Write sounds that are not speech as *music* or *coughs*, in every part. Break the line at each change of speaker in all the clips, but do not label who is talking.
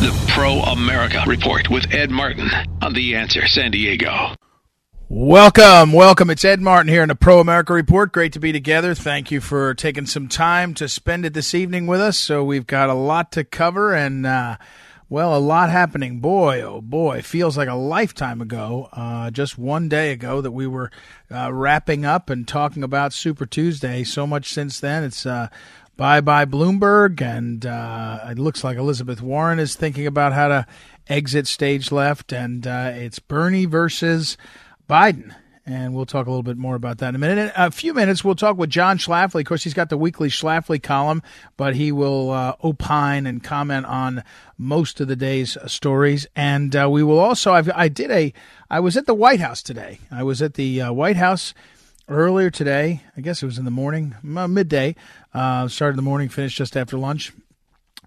The Pro America Report with Ed Martin on The Answer San Diego.
Welcome, welcome. It's Ed Martin here in the Pro America Report. Great to be together. Thank you for taking some time to spend it this evening with us. So we've got a lot to cover and, uh, well, a lot happening. Boy, oh boy, feels like a lifetime ago, uh, just one day ago that we were uh, wrapping up and talking about Super Tuesday. So much since then. It's uh, bye bye Bloomberg, and uh, it looks like Elizabeth Warren is thinking about how to exit stage left, and uh, it's Bernie versus Biden. And we'll talk a little bit more about that in a minute. In a few minutes, we'll talk with John Schlafly. Of course, he's got the weekly Schlafly column, but he will uh, opine and comment on most of the day's stories. And uh, we will also, I've, i did a, I was at the White House today. I was at the uh, White House earlier today. I guess it was in the morning, midday. Uh, started in the morning, finished just after lunch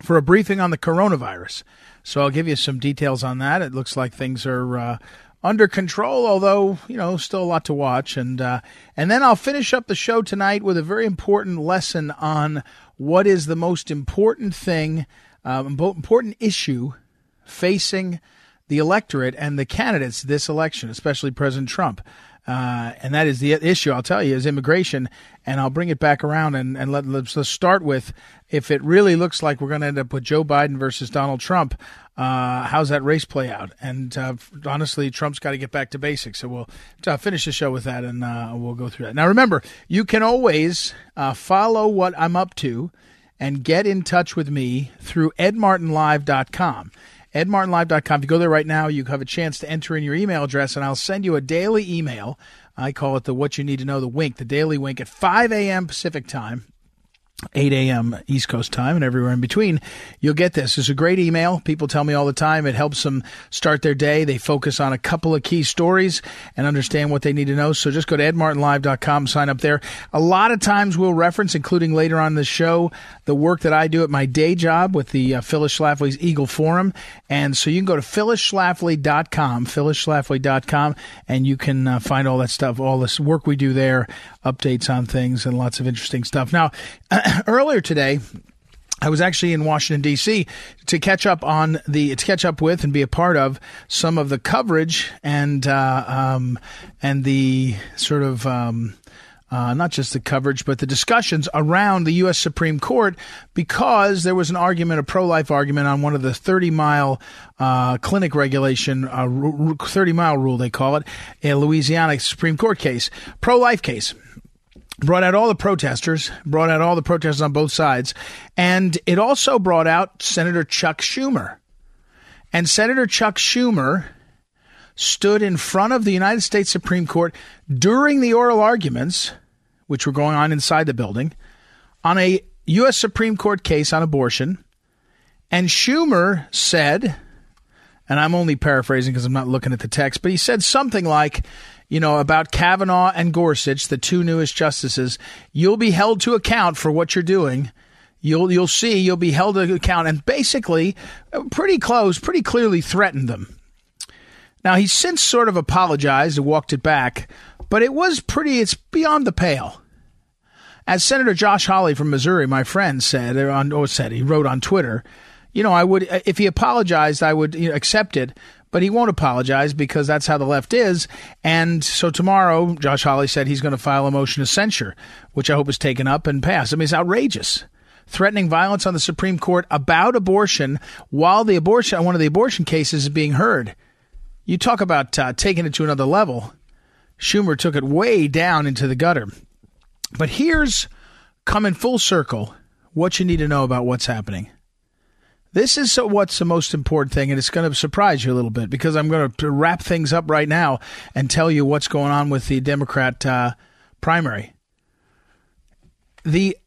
for a briefing on the coronavirus. So I'll give you some details on that. It looks like things are uh, under control, although you know still a lot to watch. And uh, and then I'll finish up the show tonight with a very important lesson on what is the most important thing, um, important issue facing the electorate and the candidates this election, especially President Trump. Uh, and that is the issue. I'll tell you is immigration, and I'll bring it back around and, and let, let's, let's start with if it really looks like we're going to end up with Joe Biden versus Donald Trump. Uh, how's that race play out? And uh, honestly, Trump's got to get back to basics. So we'll uh, finish the show with that, and uh, we'll go through that. Now, remember, you can always uh, follow what I'm up to and get in touch with me through edmartinlive.com edmartinlive.com. If you go there right now, you have a chance to enter in your email address, and I'll send you a daily email. I call it the What You Need to Know, the Wink, the Daily Wink at 5 a.m. Pacific Time. 8 a.m. East Coast time and everywhere in between, you'll get this. It's a great email. People tell me all the time it helps them start their day. They focus on a couple of key stories and understand what they need to know. So just go to edmartinlive.com, sign up there. A lot of times we'll reference, including later on the show, the work that I do at my day job with the uh, Phyllis Schlafly's Eagle Forum. And so you can go to phyllisschlafly.com, phyllisschlafly.com, and you can uh, find all that stuff, all this work we do there, updates on things, and lots of interesting stuff. Now, *clears throat* earlier today, I was actually in Washington D.C. to catch up on the to catch up with and be a part of some of the coverage and uh, um, and the sort of. Um, uh, not just the coverage, but the discussions around the U.S. Supreme Court because there was an argument, a pro life argument on one of the 30 mile uh, clinic regulation, uh, 30 mile rule, they call it, a Louisiana Supreme Court case, pro life case brought out all the protesters, brought out all the protesters on both sides, and it also brought out Senator Chuck Schumer. And Senator Chuck Schumer stood in front of the United States Supreme Court during the oral arguments, which were going on inside the building, on a U.S. Supreme Court case on abortion. And Schumer said, and I'm only paraphrasing because I'm not looking at the text, but he said something like, you know, about Kavanaugh and Gorsuch, the two newest justices, you'll be held to account for what you're doing. You'll you'll see you'll be held to account, and basically, uh, pretty close, pretty clearly threatened them. Now he's since sort of apologized and walked it back, but it was pretty. It's beyond the pale. As Senator Josh Hawley from Missouri, my friend, said on or said he wrote on Twitter, you know, I would if he apologized, I would you know, accept it but he won't apologize because that's how the left is. And so tomorrow, Josh Hawley said he's going to file a motion to censure, which I hope is taken up and passed. I mean, it's outrageous. Threatening violence on the Supreme Court about abortion while the abortion, one of the abortion cases is being heard. You talk about uh, taking it to another level. Schumer took it way down into the gutter. But here's coming full circle what you need to know about what's happening. This is what's the most important thing, and it's going to surprise you a little bit because I'm going to wrap things up right now and tell you what's going on with the Democrat uh, primary. The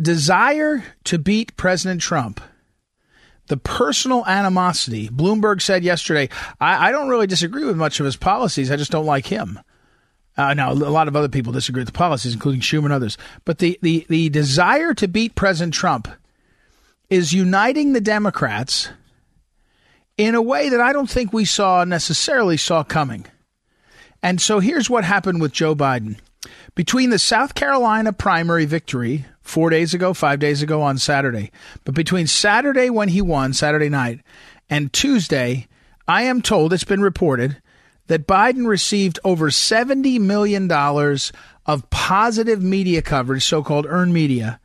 desire to beat President Trump the personal animosity. Bloomberg said yesterday, I, I, don't really disagree with much of his policies. I just don't like him. Uh, now, a lot of other people disagree with the policies, including Schumer and others. But the, the, the desire to beat President Trump is uniting the Democrats in a way that I don't think we saw necessarily saw coming. And so here's what happened with Joe Biden. Between the South Carolina primary victory four days ago, five days ago on Saturday, but between Saturday when he won, Saturday night, and Tuesday, I am told it's been reported that Biden received over $70 million of positive media coverage, so called earned media,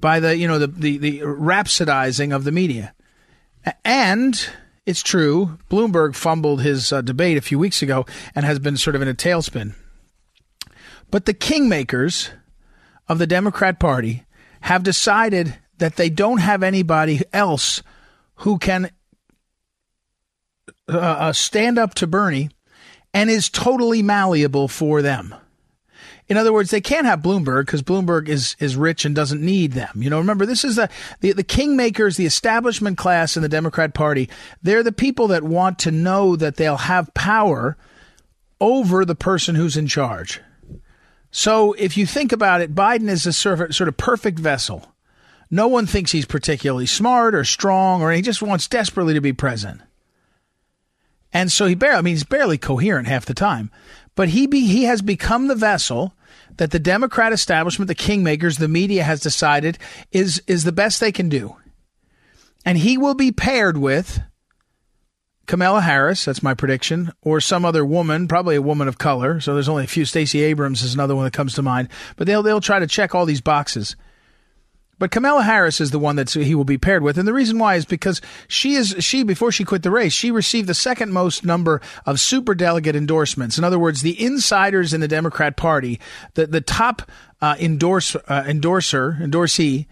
by the, you know, the, the, the rhapsodizing of the media. And it's true, Bloomberg fumbled his uh, debate a few weeks ago and has been sort of in a tailspin. But the kingmakers of the Democrat Party have decided that they don't have anybody else who can uh, uh stand up to Bernie and is totally malleable for them. In other words, they can't have Bloomberg because Bloomberg is is rich and doesn't need them. You know, remember this is the, the the kingmakers, the establishment class in the Democrat Party. They're the people that want to know that they'll have power over the person who's in charge. So if you think about it, Biden is a sort of, perfect vessel. No one thinks he's particularly smart or strong, or he just wants desperately to be president. And so he barely, I mean, he's barely coherent half the time, but he be, he has become the vessel that the Democrat establishment, the kingmakers, the media has decided is is the best they can do. And he will be paired with Kamala Harris, that's my prediction, or some other woman, probably a woman of color. So there's only a few. Stacey Abrams is another one that comes to mind. But they'll they'll try to check all these boxes. But Kamala Harris is the one that he will be paired with, and the reason why is because she is she before she quit the race, she received the second most number of super delegate endorsements. In other words, the insiders in the Democrat Party, the the top uh, endorse uh, endorser endorsee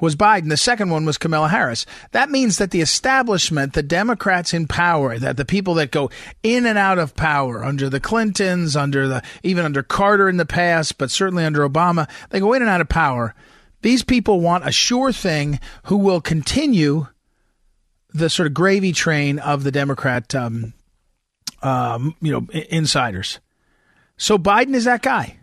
was Biden. The second one was Kamala Harris. That means that the establishment, the Democrats in power, that the people that go in and out of power under the Clintons, under the even under Carter in the past, but certainly under Obama, they go in and out of power these people want a sure thing who will continue the sort of gravy train of the Democrat, um, um, you know, insiders. So Biden is that guy.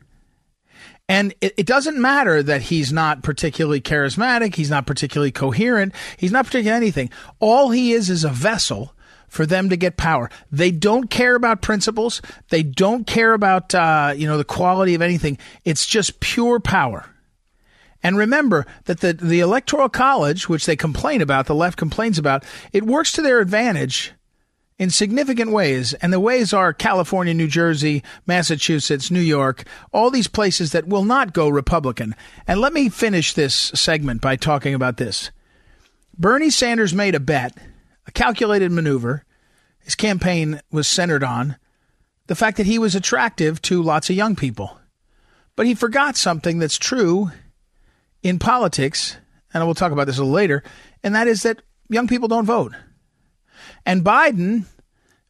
And it, it, doesn't matter that he's not particularly charismatic, he's not particularly coherent, he's not particularly anything. All he is is a vessel for them to get power. They don't care about principles. They don't care about uh, you know the quality of anything. It's just pure power. And remember that the, the Electoral College, which they complain about, the left complains about, it works to their advantage in significant ways. And the ways are California, New Jersey, Massachusetts, New York, all these places that will not go Republican. And let me finish this segment by talking about this. Bernie Sanders made a bet, a calculated maneuver. His campaign was centered on the fact that he was attractive to lots of young people. But he forgot something that's true in politics, and we'll talk about this a little later, and that is that young people don't vote. And Biden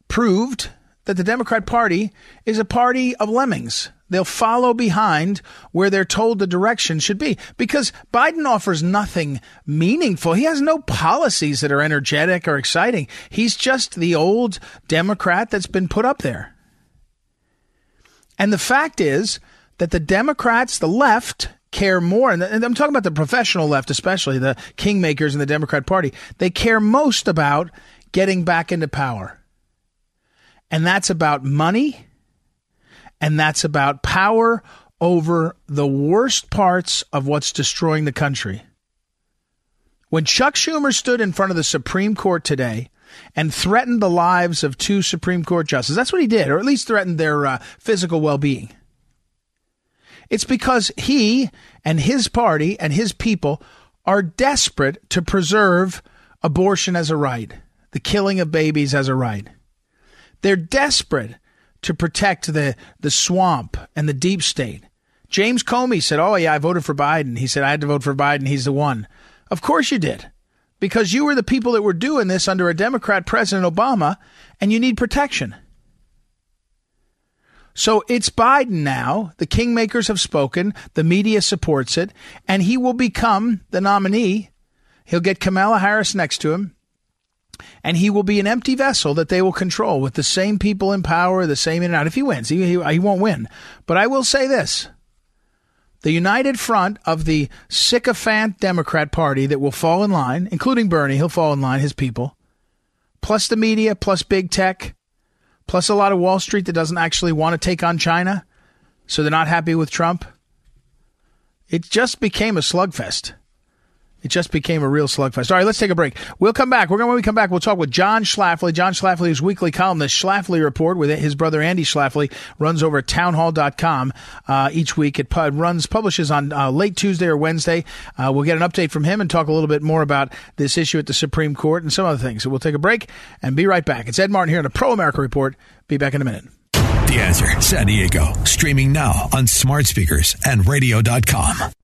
proved that the Democrat Party is a party of lemmings. They'll follow behind where they're told the direction should be because Biden offers nothing meaningful. He has no policies that are energetic or exciting. He's just the old Democrat that's been put up there. And the fact is that the Democrats, the left, care more, and I'm talking about the professional left, especially the kingmakers in the Democrat Party, they care most about getting back into power. And that's about money, and that's about power over the worst parts of what's destroying the country. When Chuck Schumer stood in front of the Supreme Court today and threatened the lives of two Supreme Court justices, that's what he did, or at least threatened their uh, physical well being. It's because he and his party and his people are desperate to preserve abortion as a right, the killing of babies as a right. They're desperate to protect the, the swamp and the deep state. James Comey said, Oh, yeah, I voted for Biden. He said, I had to vote for Biden. He's the one. Of course you did. Because you were the people that were doing this under a Democrat President Obama, and you need protection. So it's Biden now. The kingmakers have spoken. The media supports it. And he will become the nominee. He'll get Kamala Harris next to him. And he will be an empty vessel that they will control with the same people in power, the same in and out. If he wins, he, he, he won't win. But I will say this. The united front of the sycophant Democrat Party that will fall in line, including Bernie, he'll fall in line, his people, plus the media, plus big tech, plus a lot of Wall Street that doesn't actually want to take on China, so they're not happy with Trump. It just became a slugfest. It just became a real slugfest. All right, let's take a break. We'll come back. We're going to, when we come back, we'll talk with John Schlafly. John Schlafly is weekly columnist, Schlafly Report, with his brother Andy Schlafly, runs over at townhall.com uh, each week. It runs, publishes on uh, late Tuesday or Wednesday. Uh, we'll get an update from him and talk a little bit more about this issue at the Supreme Court and some other things. So we'll take a break and be right back. It's Ed Martin here on the Pro America Report. Be back in a minute.
The answer, San Diego, streaming now on smart speakers and radio.com.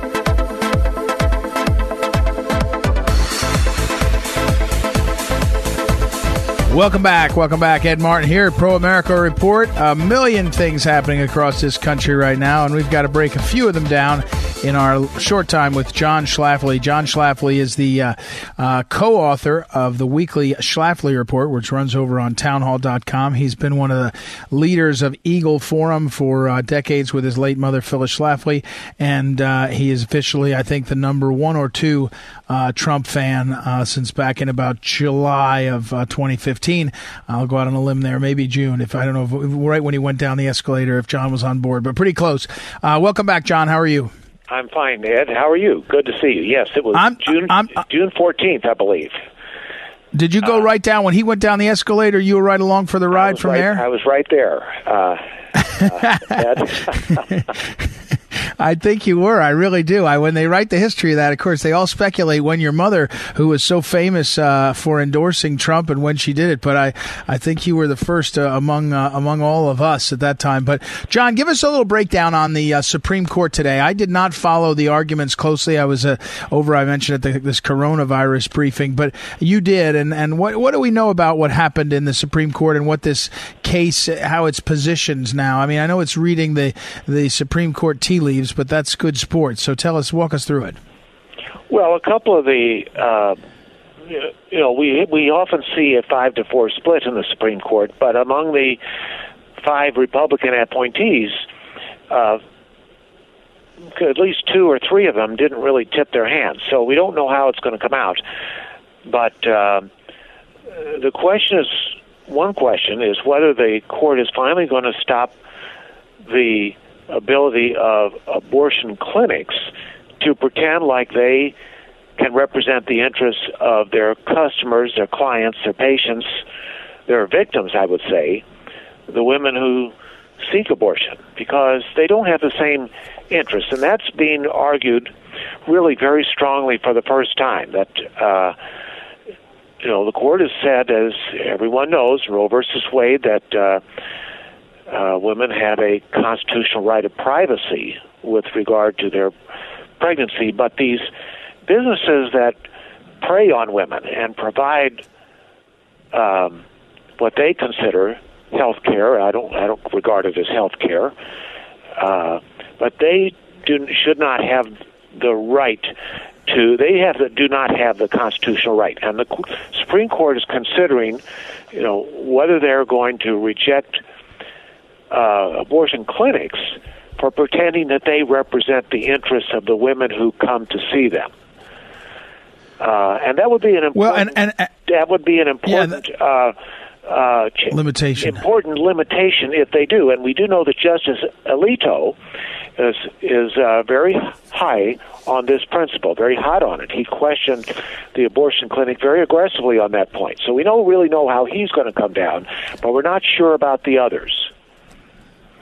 Welcome back. Welcome back. Ed Martin here, at Pro America Report. A million things happening across this country right now, and we've got to break a few of them down in our short time with John Schlafly. John Schlafly is the uh, uh, co author of the weekly Schlafly Report, which runs over on townhall.com. He's been one of the leaders of Eagle Forum for uh, decades with his late mother, Phyllis Schlafly, and uh, he is officially, I think, the number one or two uh, Trump fan uh, since back in about July of 2015. I'll go out on a limb there, maybe June, if I don't know, if, right when he went down the escalator, if John was on board, but pretty close. welcome back, John. How are you?
I'm fine, Ed. How are you? Good to see you. Yes, it was
I'm,
June
I'm,
I'm, June 14th, I believe.
Did you go uh, right down when he went down the escalator? You were right along for the ride from
right,
there.
I was right there. Uh, uh, *laughs* *laughs*
I think you were. I really do. I when they write the history of that, of course, they all speculate when your mother, who was so famous uh, for endorsing Trump, and when she did it. But I, I think you were the first uh, among uh, among all of us at that time. But John, give us a little breakdown on the uh, Supreme Court today. I did not follow the arguments closely. I was uh, over. I mentioned at the, this coronavirus briefing, but you did. And and what what do we know about what happened in the Supreme Court and what this case, how it's positioned now? I mean, I know it's reading the the Supreme Court tea leaves, but that's good sports. So tell us, walk us through it.
Well, a couple of the, uh, you know, we we often see a five to four split in the Supreme Court, but among the five Republican appointees, uh, at least two or three of them didn't really tip their hands. So we don't know how it's going to come out. But uh, the question is, one question is whether the court is finally going to stop the ability of abortion clinics to pretend like they can represent the interests of their customers, their clients, their patients, their victims, I would say, the women who seek abortion, because they don't have the same interests. And that's being argued really very strongly for the first time that. Uh, you know, the court has said, as everyone knows, Roe versus Wade, that uh, uh, women have a constitutional right of privacy with regard to their pregnancy, but these businesses that prey on women and provide um, what they consider health care, I don't, I don't regard it as health care, uh, but they do, should not have the right to they have the, do not have the constitutional right. And the Supreme Court is considering you know whether they're going to reject uh, abortion clinics for pretending that they represent the interests of the women who come to see them. Uh, and that would be an important,
well, and, and, uh,
that would be an important yeah, uh, uh, ch-
limitation.
Important limitation if they do, and we do know that Justice Alito is is uh, very high on this principle, very hot on it. He questioned the abortion clinic very aggressively on that point. So we don't really know how he's going to come down, but we're not sure about the others.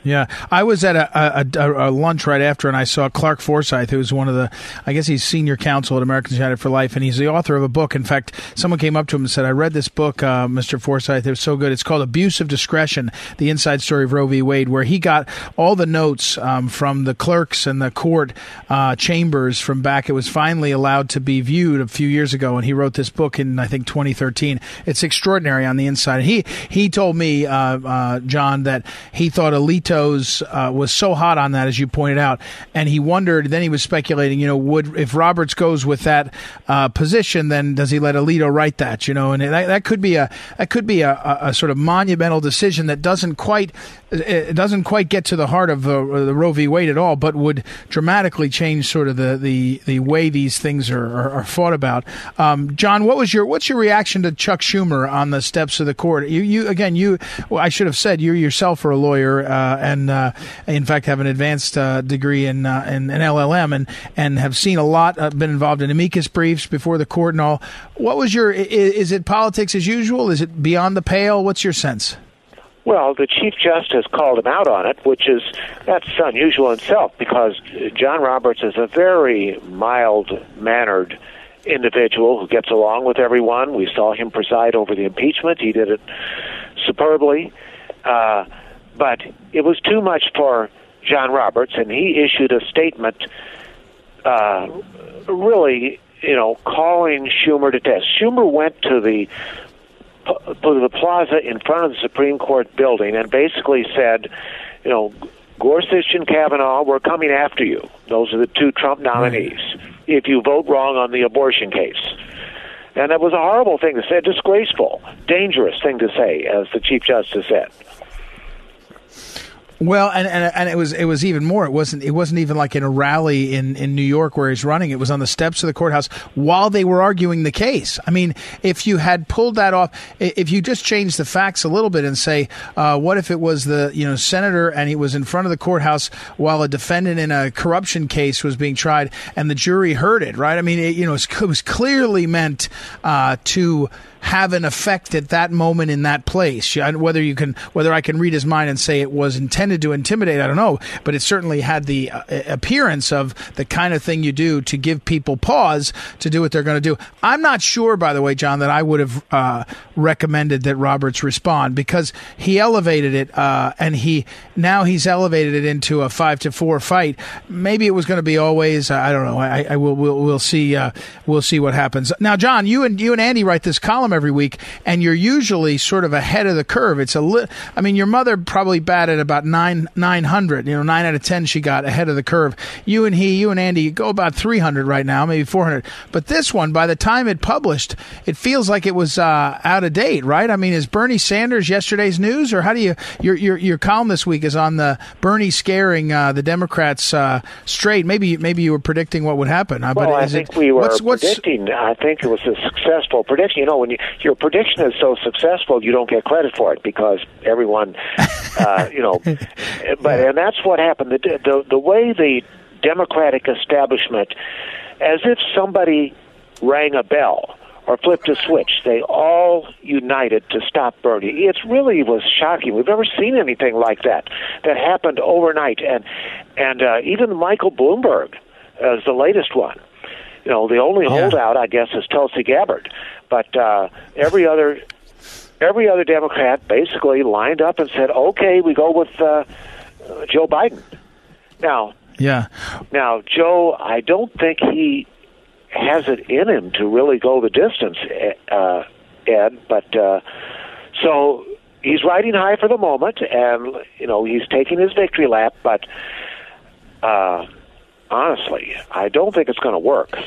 Yeah, I was at a, a, a, lunch right after, and I saw Clarke Forsythe, who's one of the, I guess he's senior counsel at Americans United for Life, and he's the author of a book. In fact, someone came up to him and said, "I read this book, uh, Mr. Forsythe. It was so good. It's called Abuse of Discretion: The Inside Story of Roe v. Wade, where he got all the notes um, from the clerks and the court uh, chambers from back. It was finally allowed to be viewed a few years ago, and he wrote this book in I think 2013. It's extraordinary on the inside. he he told me, uh, uh, John, that he thought Alito vetoes uh, was so hot on that, as you pointed out, and he wondered. Then he was speculating, you know, would if Roberts goes with that uh, position, then does he let Alito write that? You know, and that, that could be a that could be a, a, a sort of monumental decision that doesn't quite it doesn't quite get to the heart of uh, the Roe v. Wade at all, but would dramatically change sort of the the, the way these things are, are, are fought about. Um, John, what was your what's your reaction to Chuck Schumer on the steps of the court? You you again you well, I should have said you yourself are a lawyer uh, and uh, in fact have an advanced uh, degree in, uh, in, in LLM and and have seen a lot, been involved in amicus briefs before the court and all. What was your is, is it politics as usual? Is it beyond the pale? What's your sense?
Well, the Chief Justice called him out on it, which is that's unusual in itself because John Roberts is a very mild mannered individual who gets along with everyone. We saw him preside over the impeachment. He did it superbly. Uh, but it was too much for John Roberts, and he issued a statement uh, really, you know, calling Schumer to test. Schumer went to the to the plaza in front of the Supreme Court building and basically said, you know, Gorsuch and Kavanaugh, we're coming after you. Those are the two Trump nominees. Right. If you vote wrong on the abortion case. And that was a horrible thing to say, a disgraceful, dangerous thing to say, as the Chief Justice said.
Well, and, and and it was it was even more. It wasn't it wasn't even like in a rally in, in New York where he's running. It was on the steps of the courthouse while they were arguing the case. I mean, if you had pulled that off, if you just changed the facts a little bit and say, uh, what if it was the you know senator and he was in front of the courthouse while a defendant in a corruption case was being tried and the jury heard it, right? I mean, it, you know, it was clearly meant uh, to have an effect at that moment in that place. Whether you can, whether I can read his mind and say it was intended to intimidate, I don't know, but it certainly had the uh, appearance of the kind of thing you do to give people pause to do what they're going to do. I'm not sure, by the way, John, that I would have uh, recommended that Roberts respond because he elevated it, uh, and he now he's elevated it into a five to four fight. Maybe it was going to be always. I don't know. I, I will. We'll, we'll see. Uh, we'll see what happens. Now, John, you and you and Andy write this column column every week, and you're usually sort of ahead of the curve. It's a li- I mean, your mother probably batted about nine nine hundred. You know, nine out of ten she got ahead of the curve. You and he, you and Andy go about three hundred right now, maybe four hundred. But this one, by the time it published, it feels like it was uh, out of date, right? I mean, is Bernie Sanders yesterday's news, or how do you your your your column this week is on the Bernie scaring uh, the Democrats uh, straight? Maybe maybe you were predicting what would happen.
Well,
I
think
it,
we were
what's, what's,
predicting. I think it was a successful prediction. You know, when you your prediction is so successful, you don't get credit for it because everyone, uh, *laughs* you know. But and that's what happened. The, the the way the Democratic establishment, as if somebody rang a bell or flipped a switch. They all united to stop Bernie. It really was shocking. We've never seen anything like that that happened overnight. And and uh, even Michael Bloomberg as the latest one. You know, the only yeah. holdout, I guess, is Tulsi Gabbard. But uh, every other every other Democrat basically lined up and said, "Okay, we go with uh, Joe Biden." Now,
yeah.
Now, Joe, I don't think he has it in him to really go the distance, uh, Ed. But uh, so he's riding high for the moment, and you know he's taking his victory lap. But uh, honestly, I don't think it's going to work.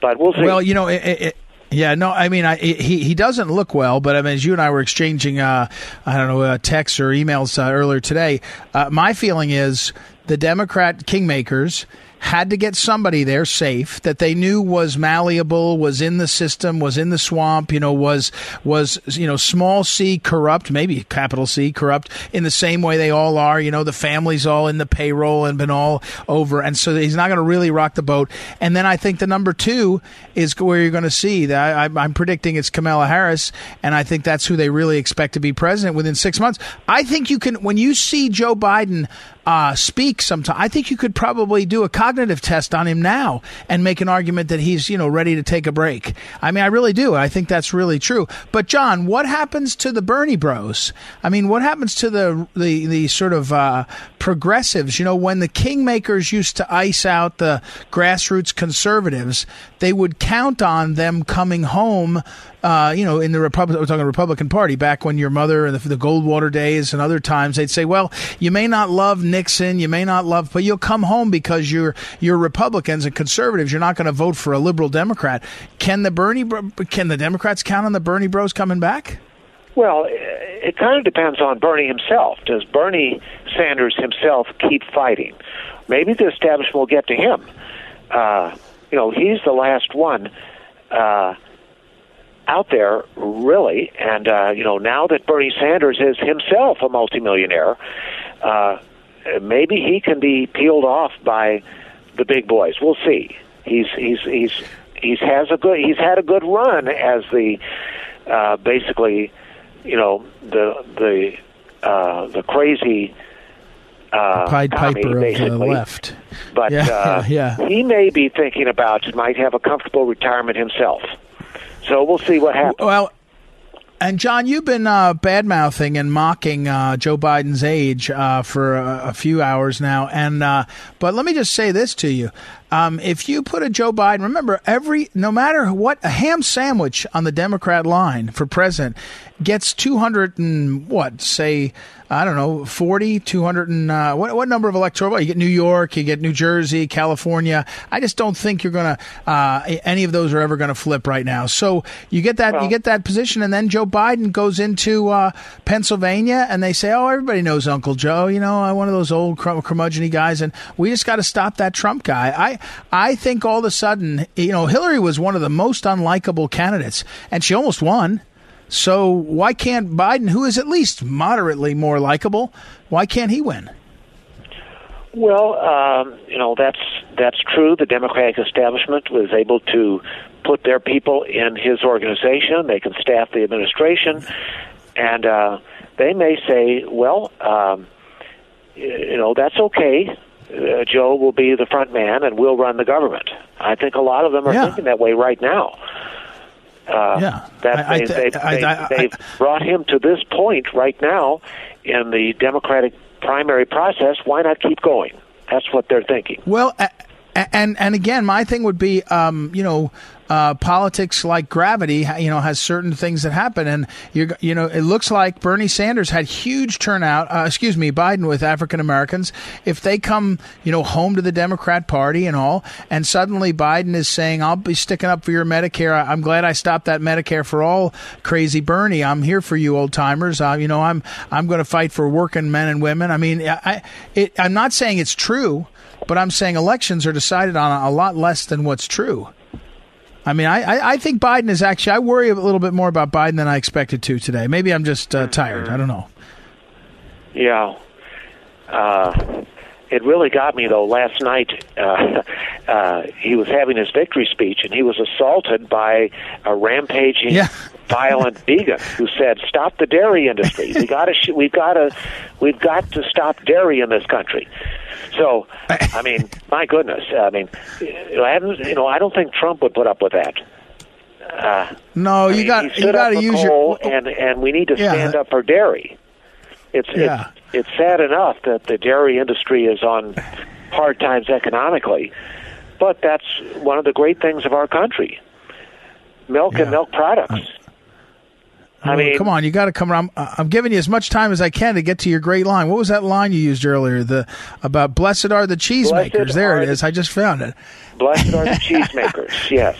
But we'll see.
Well, you know, it, it, yeah, no, I mean, I, he he doesn't look well, but I mean, as you and I were exchanging, uh, I don't know, uh, texts or emails uh, earlier today, uh, my feeling is the Democrat kingmakers had to get somebody there safe that they knew was malleable, was in the system, was in the swamp, you know, was was you know small c corrupt, maybe capital C corrupt in the same way they all are. You know, the family's all in the payroll and been all over, and so he's not going to really rock the boat. And then I think the number two is where you're going to see that I, I'm predicting it's Kamala Harris, and I think that's who they really expect to be president within six months. I think you can when you see Joe Biden uh, speak sometime. I think you could probably do a cognitive test on him now and make an argument that he's, you know, ready to take a break. I mean, I really do. I think that's really true. But John, what happens to the Bernie Bros? I mean, what happens to the the, the sort of uh, progressives? You know, when the kingmakers used to ice out the grassroots conservatives, they would count on them coming home uh, you know, in the Republican, we're talking Republican Party back when your mother and the, the Goldwater days and other times, they'd say, well, you may not love Nixon, you may not love, but you'll come home because you're you're Republicans and conservatives. You're not going to vote for a liberal Democrat. Can the Bernie can the Democrats count on the Bernie Bros coming back?
Well, it kind of depends on Bernie himself. Does Bernie Sanders himself keep fighting? Maybe the establishment will get to him. Uh, you know, he's the last one uh, out there, really. And uh, you know, now that Bernie Sanders is himself a multimillionaire, uh, maybe he can be peeled off by the big boys. We'll see. He's he's he's he's has a good he's had a good run as the uh, basically, you know, the the uh, the crazy uh,
Pied Piper of the left.
But
Yeah,
uh,
yeah, *laughs* yeah.
he may be thinking about might have a comfortable retirement himself. So we'll see what happens.
Well, and John, you've been uh, bad mouthing and mocking uh, Joe Biden's age uh, for a, a few hours now, and uh, but let me just say this to you: um, if you put a Joe Biden, remember every no matter what a ham sandwich on the Democrat line for president gets two hundred and what say I don't know 40, 200 and uh, what what number of electoral? Well, you get New York, you get New Jersey, California. I just don't think you're gonna uh, any of those are ever going to flip right now. So you get that you get that position, and then Joe Biden goes into uh, Pennsylvania, and they say, "Oh, everybody knows Uncle Joe. You know, uh, one of those old crum- curmudgeony guys." And we just got to stop that Trump guy. I I think all of a sudden, you know, Hillary was one of the most unlikable candidates, and she almost won. So why can't Biden, who is at least moderately more likable, why can't he win?
Well, um, you know that's that's true. The Democratic establishment was able to put their people in his organization. They can staff the administration, and uh, they may say, "Well, um, you know that's okay. Uh, Joe will be the front man, and we'll run the government." I think a lot of them are
Yeah.
thinking that way right now. Uh,
Yeah.
that
I-
they,
I-
they,
I- I-
they've brought him to this point right now in the Democratic primary process. Why not keep going? That's what they're thinking.
Well, and and again, my thing would be, um, you know, uh, politics like gravity, you know, has certain things that happen, and you you know, it looks like Bernie Sanders had huge turnout. Uh, excuse me, Biden with African Americans. If they come, you know, home to the Democrat Party and all, and suddenly Biden is saying, "I'll be sticking up for your Medicare. I'm glad I stopped that Medicare for all." Crazy Bernie, I'm here for you, old timers. Uh, you know, I'm I'm going to fight for working men and women. I mean, I, it, I'm not saying it's true. But I'm saying elections are decided on a, lot less than what's true. I mean, I, I, I think Biden is actually. I worry a little bit more about Biden than I expected to today. Maybe I'm just uh, tired. I don't know.
Yeah. Uh, it really got me though. Last night, uh, *laughs* uh, he was having his victory speech, and he was assaulted by a rampaging,
Yeah. *laughs*
violent vegan who said, "Stop the dairy industry. We got to. Sh- we've got to. We've got to stop dairy in this country." So, I mean, *laughs* my goodness. I mean, you know, I haven't. You know, I don't think Trump would put up with that. Uh,
No,
I
you
mean,
got you got to use your.
and and we need to
Yeah.
stand up for dairy. It's
Yeah.
it's it's sad enough that the dairy industry is on hard times economically, but that's one of the great things of our country. Milk
Yeah.
and milk products. I mean,
come on, you got to come around. I'm giving you as much time as I can to get to your great line. What was that line you used earlier? The about blessed are the cheesemakers. There it is. the- I just found it.
blessed are the *laughs* cheesemakers. Yes.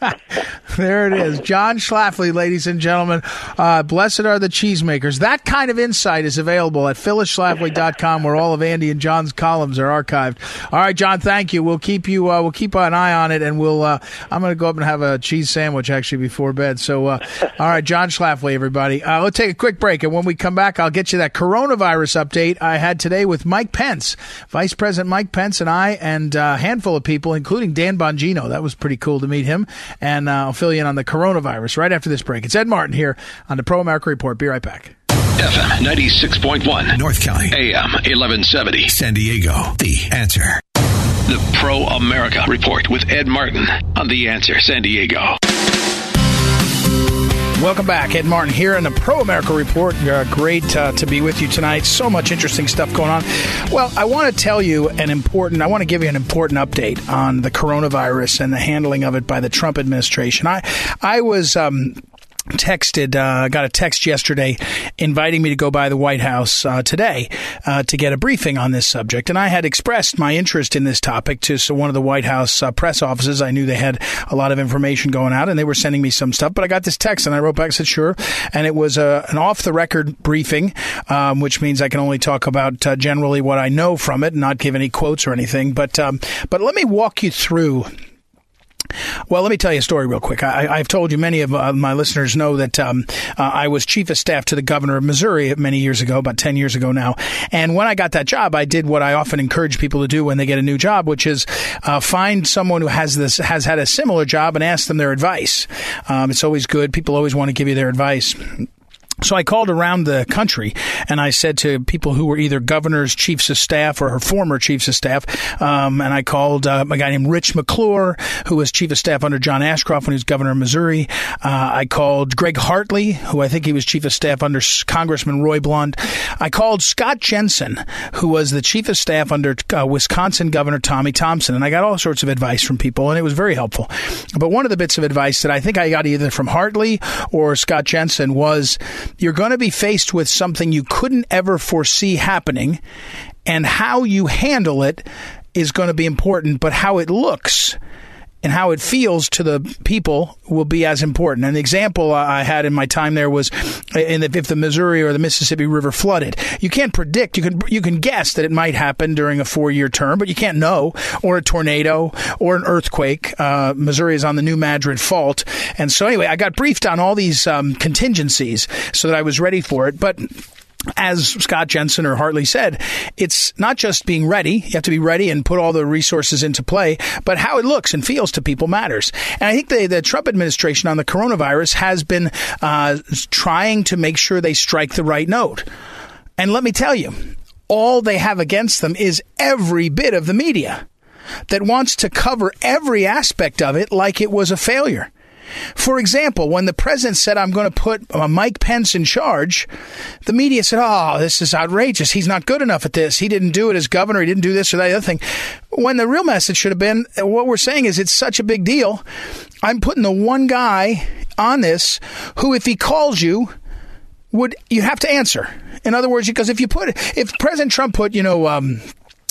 *laughs*
There it is. John Schlafly, ladies and gentlemen. Uh, blessed are the cheesemakers. That kind of insight is available at phyllisschlafly.com where all of Andy and John's columns are archived. All right, John, thank you. We'll keep you, uh, we'll keep an eye on it and we'll, uh, I'm going to go up and have a cheese sandwich actually before bed. So, uh, all right, John Schlafly, everybody. Uh, let's take a quick break. And when we come back, I'll get you that coronavirus update I had today with Mike Pence, Vice President Mike Pence and I, and a handful of people, including Dan Bongino. That was pretty cool to meet him. And uh, I'll fill you in on the coronavirus right after this break. It's Ed Martin here on the Pro America Report. Be right back.
FM 96.1.
North County,
AM 1170.
San Diego. The answer.
The Pro America Report with Ed Martin on The Answer San Diego.
Welcome back. Ed Martin here in the Pro America Report. Uh, great uh, to be with you tonight. So much interesting stuff going on. Well, I want to tell you an important, I want to give you an important update on the coronavirus and the handling of it by the Trump administration. I, I was, um, texted, uh, got a text yesterday inviting me to go by the White House uh, today uh, to get a briefing on this subject. And I had expressed my interest in this topic to so one of the White House uh, press offices. I knew they had a lot of information going out and they were sending me some stuff. But I got this text and I wrote back, said, sure. And it was uh, an off the record briefing, um, which means I can only talk about uh, generally what I know from it and not give any quotes or anything. But, um, but let me walk you through well, let me tell you a story real quick. I, have told you many of uh, my listeners know that um, uh, I was chief of staff to the governor of Missouri many years ago, about 10 years ago now. And when I got that job, I did what I often encourage people to do when they get a new job, which is uh, find someone who has this has had a similar job and ask them their advice. Um, it's always good. People always want to give you their advice. So I called around the country and I said to people who were either governors, chiefs of staff, or her former chiefs of staff, um, and I called uh, a guy named Rich McClure, who was chief of staff under John Ashcroft when he was governor of Missouri. Uh, I called Gregg Hartley, who I think he was chief of staff under Congressman Roy Blunt. I called Scott Jensen, who was the chief of staff under uh, Wisconsin Governor Tommy Thompson, and I got all sorts of advice from people, and it was very helpful. But one of the bits of advice that I think I got either from Hartley or Scott Jensen was you're going to be faced with something you couldn't ever foresee happening, and how you handle it is going to be important, but how it looks and how it feels to the people will be as important. An example I had in my time there was in the, if the Missouri or the Mississippi River flooded. You can't predict. You can you can guess that it might happen during a four year term, but you can't know. Or a tornado or an earthquake. Uh, Missouri is on the New Madrid Fault, and so anyway, I got briefed on all these um, contingencies so that I was ready for it, but as Scott Jensen or Hartley said, it's not just being ready. You have to be ready and put all the resources into play, but how it looks and feels to people matters. And I think the, the Trump administration on the coronavirus has been uh, trying to make sure they strike the right note. And let me tell you, all they have against them is every bit of the media that wants to cover every aspect of it like it was a failure. For example, when the president said, I'm going to put uh, Mike Pence in charge, the media said, Oh, this is outrageous. He's not good enough at this. He didn't do it as governor. He didn't do this or that other thing. When the real message should have been, what we're saying is it's such a big deal. I'm putting the one guy on this who, if he calls you, would you have to answer? In other words, because if you put if President Trump put you know um,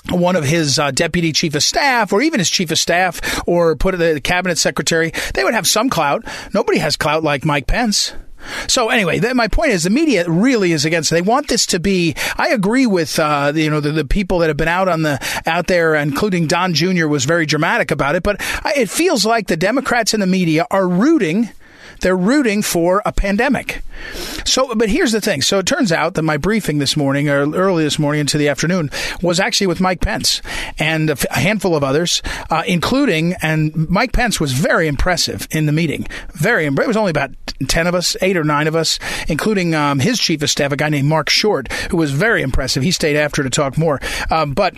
one of his uh, deputy chief of staff or even his chief of staff or put the cabinet secretary, they would have some clout. Nobody has clout like Mike Pence. So anyway, my point is the media really is against. It. They want this to be. I agree with uh, you know the, the, people that have been out on the out there, including Don Jr. was very dramatic about it. But it feels like the Democrats and the media are rooting they're rooting for a pandemic. So, but here's the thing. So it turns out that my briefing this morning, or early this morning into the afternoon, was actually with Mike Pence and a handful of others, uh, including, and Mike Pence was very impressive in the meeting. Very, it was only about 10 of us, eight or nine of us, including um, his chief of staff, a guy named Mark Short, who was very impressive. He stayed after to talk more. Um, but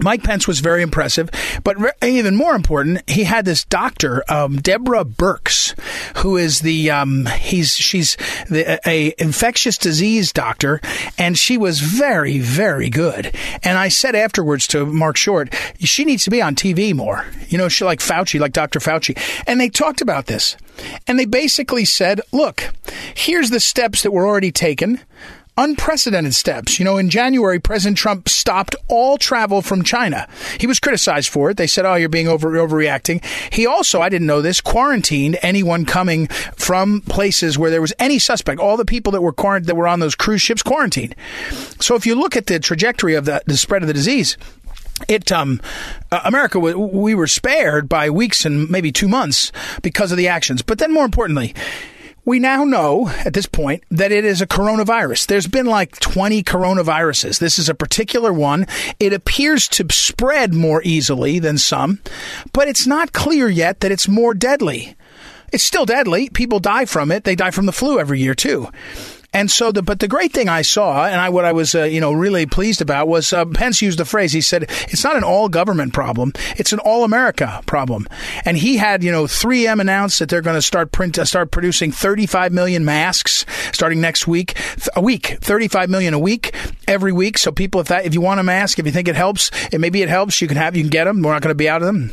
Mike Pence was very impressive, but even more important, he had this doctor, um, Deborah Birx, who is the um, he's she's the, a infectious disease doctor, and she was very very good. And I said afterwards to Mark Short, she needs to be on TV more. You know, she like Fauci, like Dr. Fauci, and they talked about this, and they basically said, look, here's the steps that were already taken unprecedented steps. You know, in January, President Trump stopped all travel from China. He was criticized for it. They said, "Oh, you're being over overreacting." He also, I didn't know this, quarantined anyone coming from places where there was any suspect. All the people that were quarant- that were on those cruise ships quarantined. So if you look at the trajectory of the, the spread of the disease, it um uh, America we were spared by weeks and maybe 2 months because of the actions but then more importantly we now know at this point that it is a coronavirus. There's been like 20 coronaviruses. This is a particular one. It appears to spread more easily than some, but it's not clear yet that it's more deadly. It's still deadly. People die from it. They die from the flu every year too. And so, the, but the great thing I saw, and I, what I was, uh, you know, really pleased about was uh, Pence used the phrase. He said, "It's not an all government problem; it's an all America problem." And he had, you know, 3M announced that they're going to start print, uh, start producing 35 million masks starting next week, th- a week, 35 million a week, every week. So people, if that, if you want a mask, if you think it helps, and maybe it helps, you can have, you can get them. We're not going to be out of them.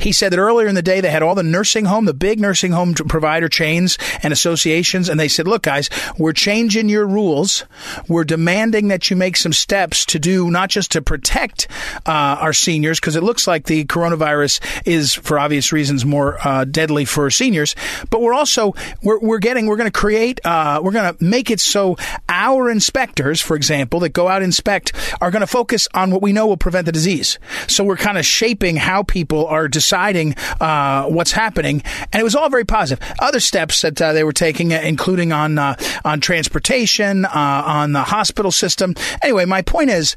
He said that earlier in the day they had all the nursing home, the big nursing home provider chains and associations, and they said, look, guys, we're changing your rules. We're demanding that you make some steps to do not just to protect uh, our seniors, because it looks like the coronavirus is, for obvious reasons, more uh, deadly for seniors, but we're also, we're, we're getting, we're going to create, uh, we're going to make it so our inspectors, for example, that go out inspect are going to focus on what we know will prevent the disease. So we're kind of shaping how people are deciding uh, what's happening, and it was all very positive. Other steps that uh, they were taking, uh, including on uh, on transportation, uh, on the hospital system. Anyway, my point is,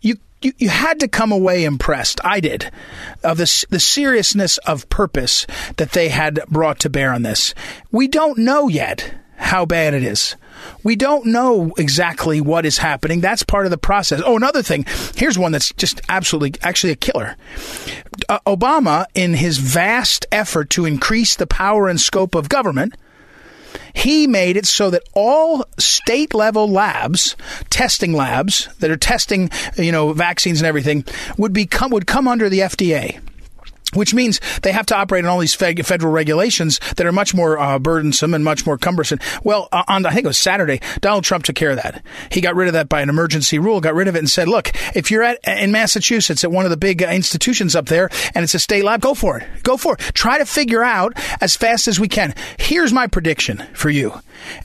you you, you had to come away impressed. I did of the the seriousness of purpose that they had brought to bear on this. We don't know yet how bad it is. We don't know exactly what is happening. That's part of the process. Oh, another thing. Here's one that's just absolutely, actually a killer. Uh, Obama, in his vast effort to increase the power and scope of government, he made it so that all state level labs, testing labs that are testing, you know, vaccines and everything would become would come under the FDA which means they have to operate on all these federal regulations that are much more uh, burdensome and much more cumbersome. Well, on I think it was Saturday, Donald Trump took care of that. He got rid of that by an emergency rule, got rid of it, and said, "Look, if you're at in Massachusetts at one of the big uh, institutions up there and it's a state lab, go for it. Go for it. Try to figure out as fast as we can. Here's my prediction for you,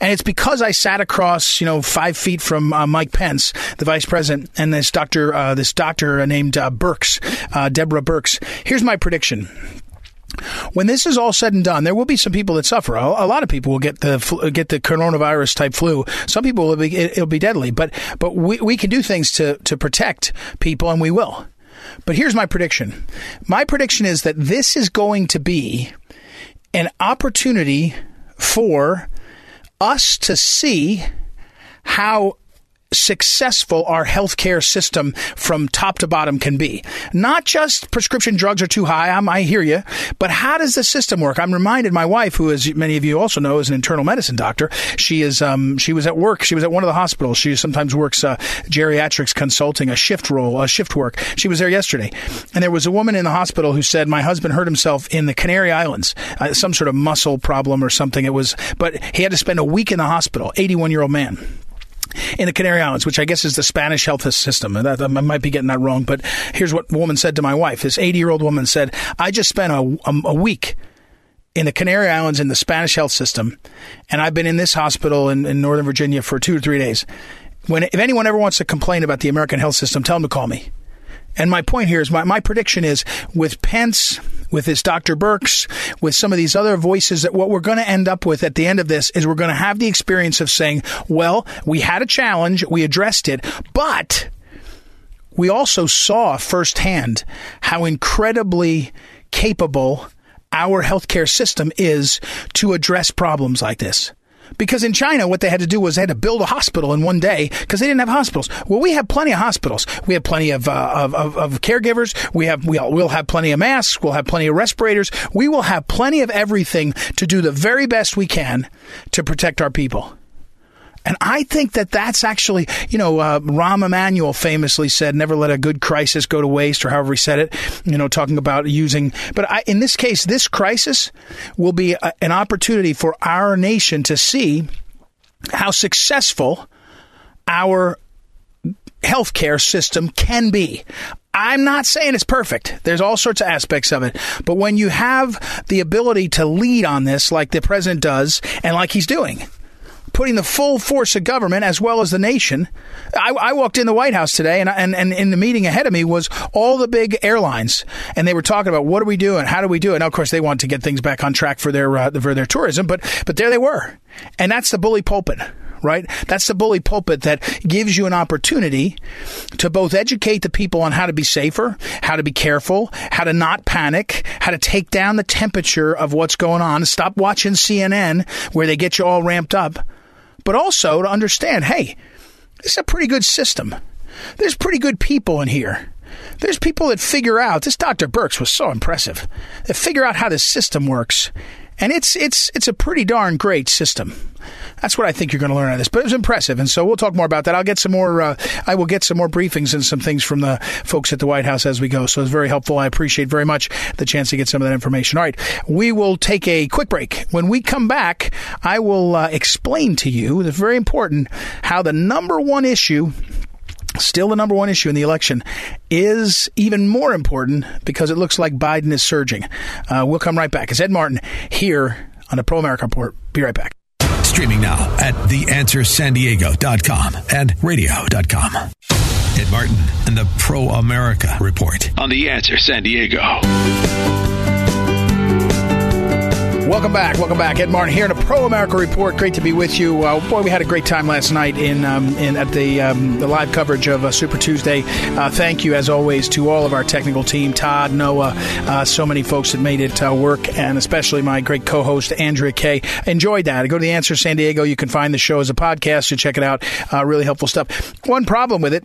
and it's because I sat across, you know, five feet from uh, Mike Pence, the vice president, and this doctor, uh, this doctor named uh, Birx, Deborah Birx. Here's my prediction prediction. When this is all said and done, there will be some people that suffer. A, lot of people will get the get the coronavirus type flu. Some people will be it'll be deadly, but but we, we can do things to to protect people, and we will. But here's my prediction. My prediction is that this is going to be an opportunity for us to see how successful our healthcare system from top to bottom can be. Not just prescription drugs are too high, I'm, I hear you, but how does the system work? I'm reminded my wife, who, as many of you also know, is an internal medicine doctor. She is um, she was at work. She was at one of the hospitals. She sometimes works uh, geriatrics consulting, a shift role, a shift work. She was there yesterday, and there was a woman in the hospital who said, "My husband hurt himself in the Canary Islands, uh, some sort of muscle problem or something. It was, but he had to spend a week in the hospital. 81 year old man." In the Canary Islands, which I guess is the Spanish health system. I might be getting that wrong, but here's what woman said to my wife. This 80 year old woman said, I just spent a, a, a, week in the Canary Islands in the Spanish health system, and I've been in this hospital in, in Northern Virginia for two or three days. When, if anyone ever wants to complain about the American health system, tell them to call me. And my point here is my, my prediction is with Pence, with this Dr. Birx, with some of these other voices, that what we're going to end up with at the end of this is we're going to have the experience of saying, well, we had a challenge, we addressed it, but we also saw firsthand how incredibly capable our healthcare system is to address problems like this. Because in China, what they had to do was they had to build a hospital in one day because they didn't have hospitals. Well, we have plenty of hospitals. We have plenty of, uh, of, of, of, caregivers. We have, we'll, we'll have plenty of masks. We'll have plenty of respirators. We will have plenty of everything to do the very best we can to protect our people. And I think that that's actually, you know, uh, Rahm Emanuel famously said, never let a good crisis go to waste, or however he said it, you know, talking about using. But I, in this case, this crisis will be a, an opportunity for our nation to see how successful our healthcare system can be. I'm not saying it's perfect. There's all sorts of aspects of it. But when you have the ability to lead on this, like the president does, and like he's doing, putting the full force of government as well as the nation. I, I walked in the White House today, and, and, and in the meeting ahead of me was all the big airlines, and they were talking about what are we doing, how do we do it. Now, of course, they want to get things back on track for their uh, for their tourism, but but there they were, and that's the bully pulpit right? That's the bully pulpit that gives you an opportunity to both educate the people on how to be safer, how to be careful, how to not panic, how to take down the temperature of what's going on, stop watching CNN where they get you all ramped up but also to understand, hey, this is a pretty good system. There's pretty good people in here. There's people that figure out this Dr. Birx was so impressive. That figure out how this system works. And it's it's it's a pretty darn great system. That's what I think you're going to learn out of this. But it was impressive, and so we'll talk more about that. I'll get some more. Uh, I will get some more briefings and some things from the folks at the White House as we go. So it's very helpful. I appreciate very much the chance to get some of that information. All right, we will take a quick break. When we come back, I will uh, explain to you. It's very important how the number one issue still the number one issue in the election, is even more important because it looks like Biden is surging. Uh, we'll come right back. It's Ed Martin here on the Pro America Report. Be right back.
Streaming now at theanswersandiego.com and radio.com. Ed Martin and the Pro America Report
on The Answer San Diego.
Welcome back. Welcome back. Ed Martin here in a Pro America Report. Great to be with you. Uh, boy, we had a great time last night in, um, in at the um, the live coverage of uh, Super Tuesday. Uh, thank you, as always, to all of our technical team, Todd, Noah, uh, so many folks that made it uh, work, and especially my great co-host Andrea Kaye. Enjoyed that. Go to the Answer San Diego. You can find the show as a podcast. You check it out. Uh, really helpful stuff. One problem with it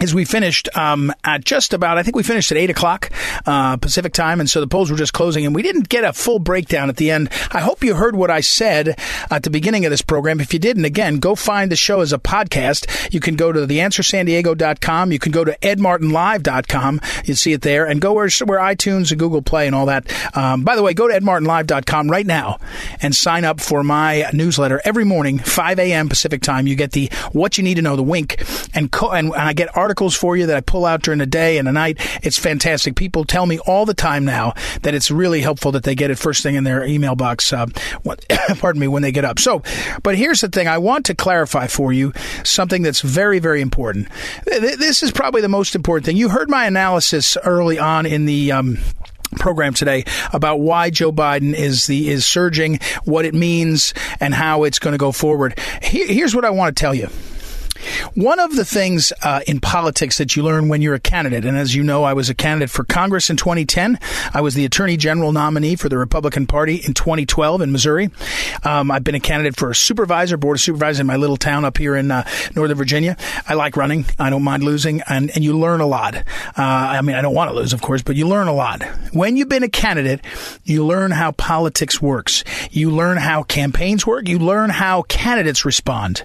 is we finished um, at just about, I think we finished at 8 o'clock uh, Pacific time, and so the polls were just closing, and we didn't get a full breakdown at the end. I hope you heard what I said at the beginning of this program. If you didn't, again, go find the show as a podcast. You can go to theanswersandiego.com. You can go to edmartinlive.com. You see it there, and go where, where iTunes and Google Play and all that. Um, by the way, go to edmartinlive.com right now and sign up for my newsletter every morning, 5 a.m. Pacific time. You get the what you need to know, the wink, and, co- and, and I get articles for you that I pull out during the day and the night. It's fantastic. People tell me all the time now that it's really helpful that they get it first thing in their email box. Uh, *coughs* pardon me, when they get up. So, but here's the thing: I want to clarify for you something that's very, very important. This is probably the most important thing. You heard my analysis early on in the. Um, program today about why Joe Biden is the is surging, what it means, and how it's going to go forward. here's what I want to tell you. One of the things uh, in politics that you learn when you're a candidate, and as you know, I was a candidate for Congress in 2010. I was the Attorney General nominee for the Republican Party in 2012 in Missouri. Um, I've been a candidate for a supervisor, board of supervisors in my little town up here in uh, Northern Virginia. I like running. I don't mind losing, and, and you learn a lot. Uh, I mean, I don't want to lose, of course, but you learn a lot. When you've been a candidate, you learn how politics works. You learn how campaigns work. You learn how candidates respond.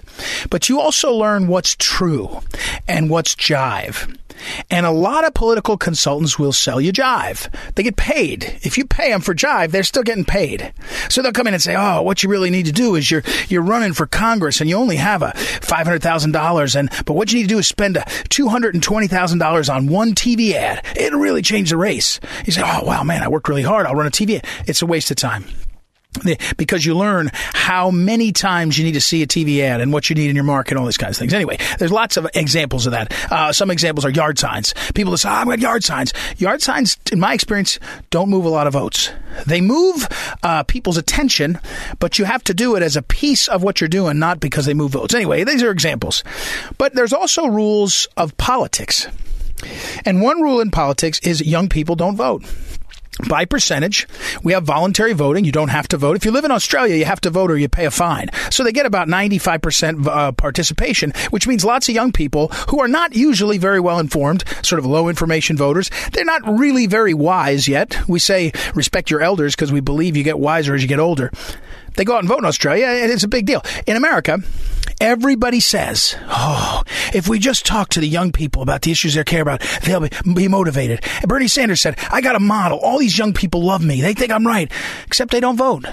But you also learn what's true and what's jive. And a lot of political consultants will sell you jive. They get paid. If you pay them for jive, they're still getting paid. So they'll come in and say, "Oh, what you really need to do is you're you're running for Congress and you only have a five hundred thousand dollars, and but what you need to do is spend a two hundred and twenty thousand dollars on one TV ad. It'll really change the race." You say, "Oh, wow, man, I worked really hard. I'll run a TV ad." It's a waste of time because you learn how many times you need to see a TV ad and what you need in your market, all these kinds of things. Anyway, there's lots of examples of that. Uh, some examples are yard signs. People that say, oh, I've got yard signs." Yard signs, in my experience, don't move a lot of votes. They move uh, people's attention, but you have to do it as a piece of what you're doing, not because they move votes. Anyway, these are examples. But there's also rules of politics. And one rule in politics is young people don't vote by percentage. We have voluntary voting. You don't have to vote. If you live in Australia, you have to vote or you pay a fine. So they get about 95% uh, participation, which means lots of young people who are not usually very well informed, sort of low information voters. They're not really very wise yet. We say respect your elders because we believe you get wiser as you get older. They go out and vote in Australia, and it's a big deal. In America, everybody says, oh, if we just talk to the young people about the issues they care about, they'll be, be motivated. And Bernie Sanders said, I got a model. All these young people love me. They think I'm right, except they don't vote.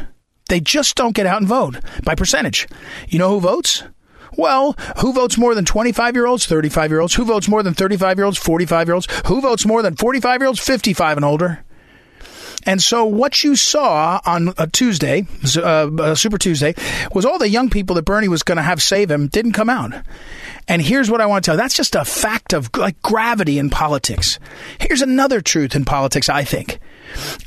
They just don't get out and vote by percentage. You know who votes? Well, who votes more than 25 year olds, 35 year olds? Who votes more than 35 year olds, 45 year olds? Who votes more than 45 year olds, 55 and older? And so what you saw on a Tuesday, uh, Super Tuesday, was all the young people that Bernie was going to have save him didn't come out. And here's what I want to tell you. That's just a fact of like gravity in politics. Here's another truth in politics, I think.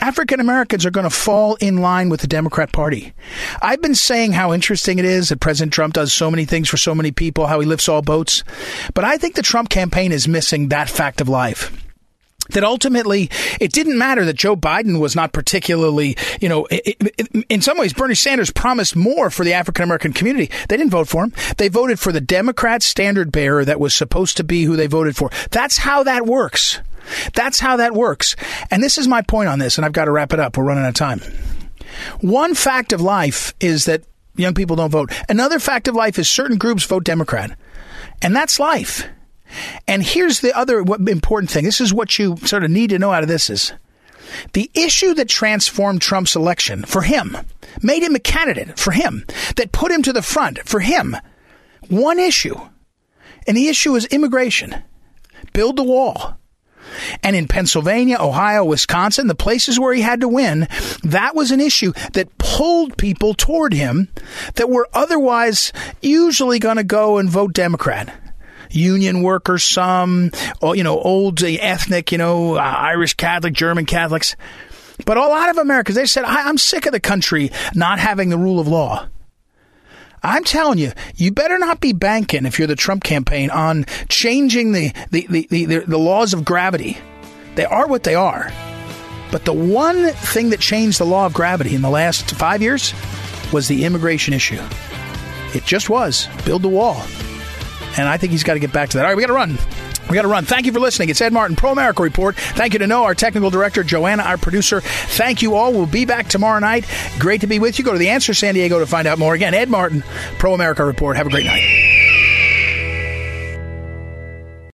African Americans are going to fall in line with the Democrat Party. I've been saying how interesting it is that President Trump does so many things for so many people, how he lifts all boats. But I think the Trump campaign is missing that fact of life. That ultimately it didn't matter that Joe Biden was not particularly, you know, in some ways, Bernie Sanders promised more for the African American community. They didn't vote for him. They voted for the Democrat standard bearer that was supposed to be who they voted for. That's how that works. That's how that works. And this is my point on this, and I've got to wrap it up. We're running out of time. One fact of life is that young people don't vote. Another fact of life is certain groups vote Democrat. And that's life. And here's the other important thing. This is what you sort of need to know out of this is the issue that transformed Trump's election for him, made him a candidate for him, that put him to the front for him. One issue. And the issue is immigration. Build the wall. And in Pennsylvania, Ohio, Wisconsin, the places where he had to win, that was an issue that pulled people toward him that were otherwise usually going to go and vote Democrat union workers, some, oh, you know, old ethnic, you know, uh, Irish Catholic, German Catholics. But a lot of Americans, they said, I'm sick of the country not having the rule of law. I'm telling you, you better not be banking if you're the Trump campaign on changing the, the, the, the, the laws of gravity. They are what they are. But the one thing that changed the law of gravity in the last five years was the immigration issue. It just was. Build the wall. And I think he's got to get back to that. All right, we got to run. We got to run. Thank you for listening. It's Ed Martin, Pro America Report. Thank you to Noah, our technical director, Joanna, our producer. Thank you all. We'll be back tomorrow night. Great to be with you. Go to The Answer San Diego to find out more. Again, Ed Martin, Pro America Report. Have a great night.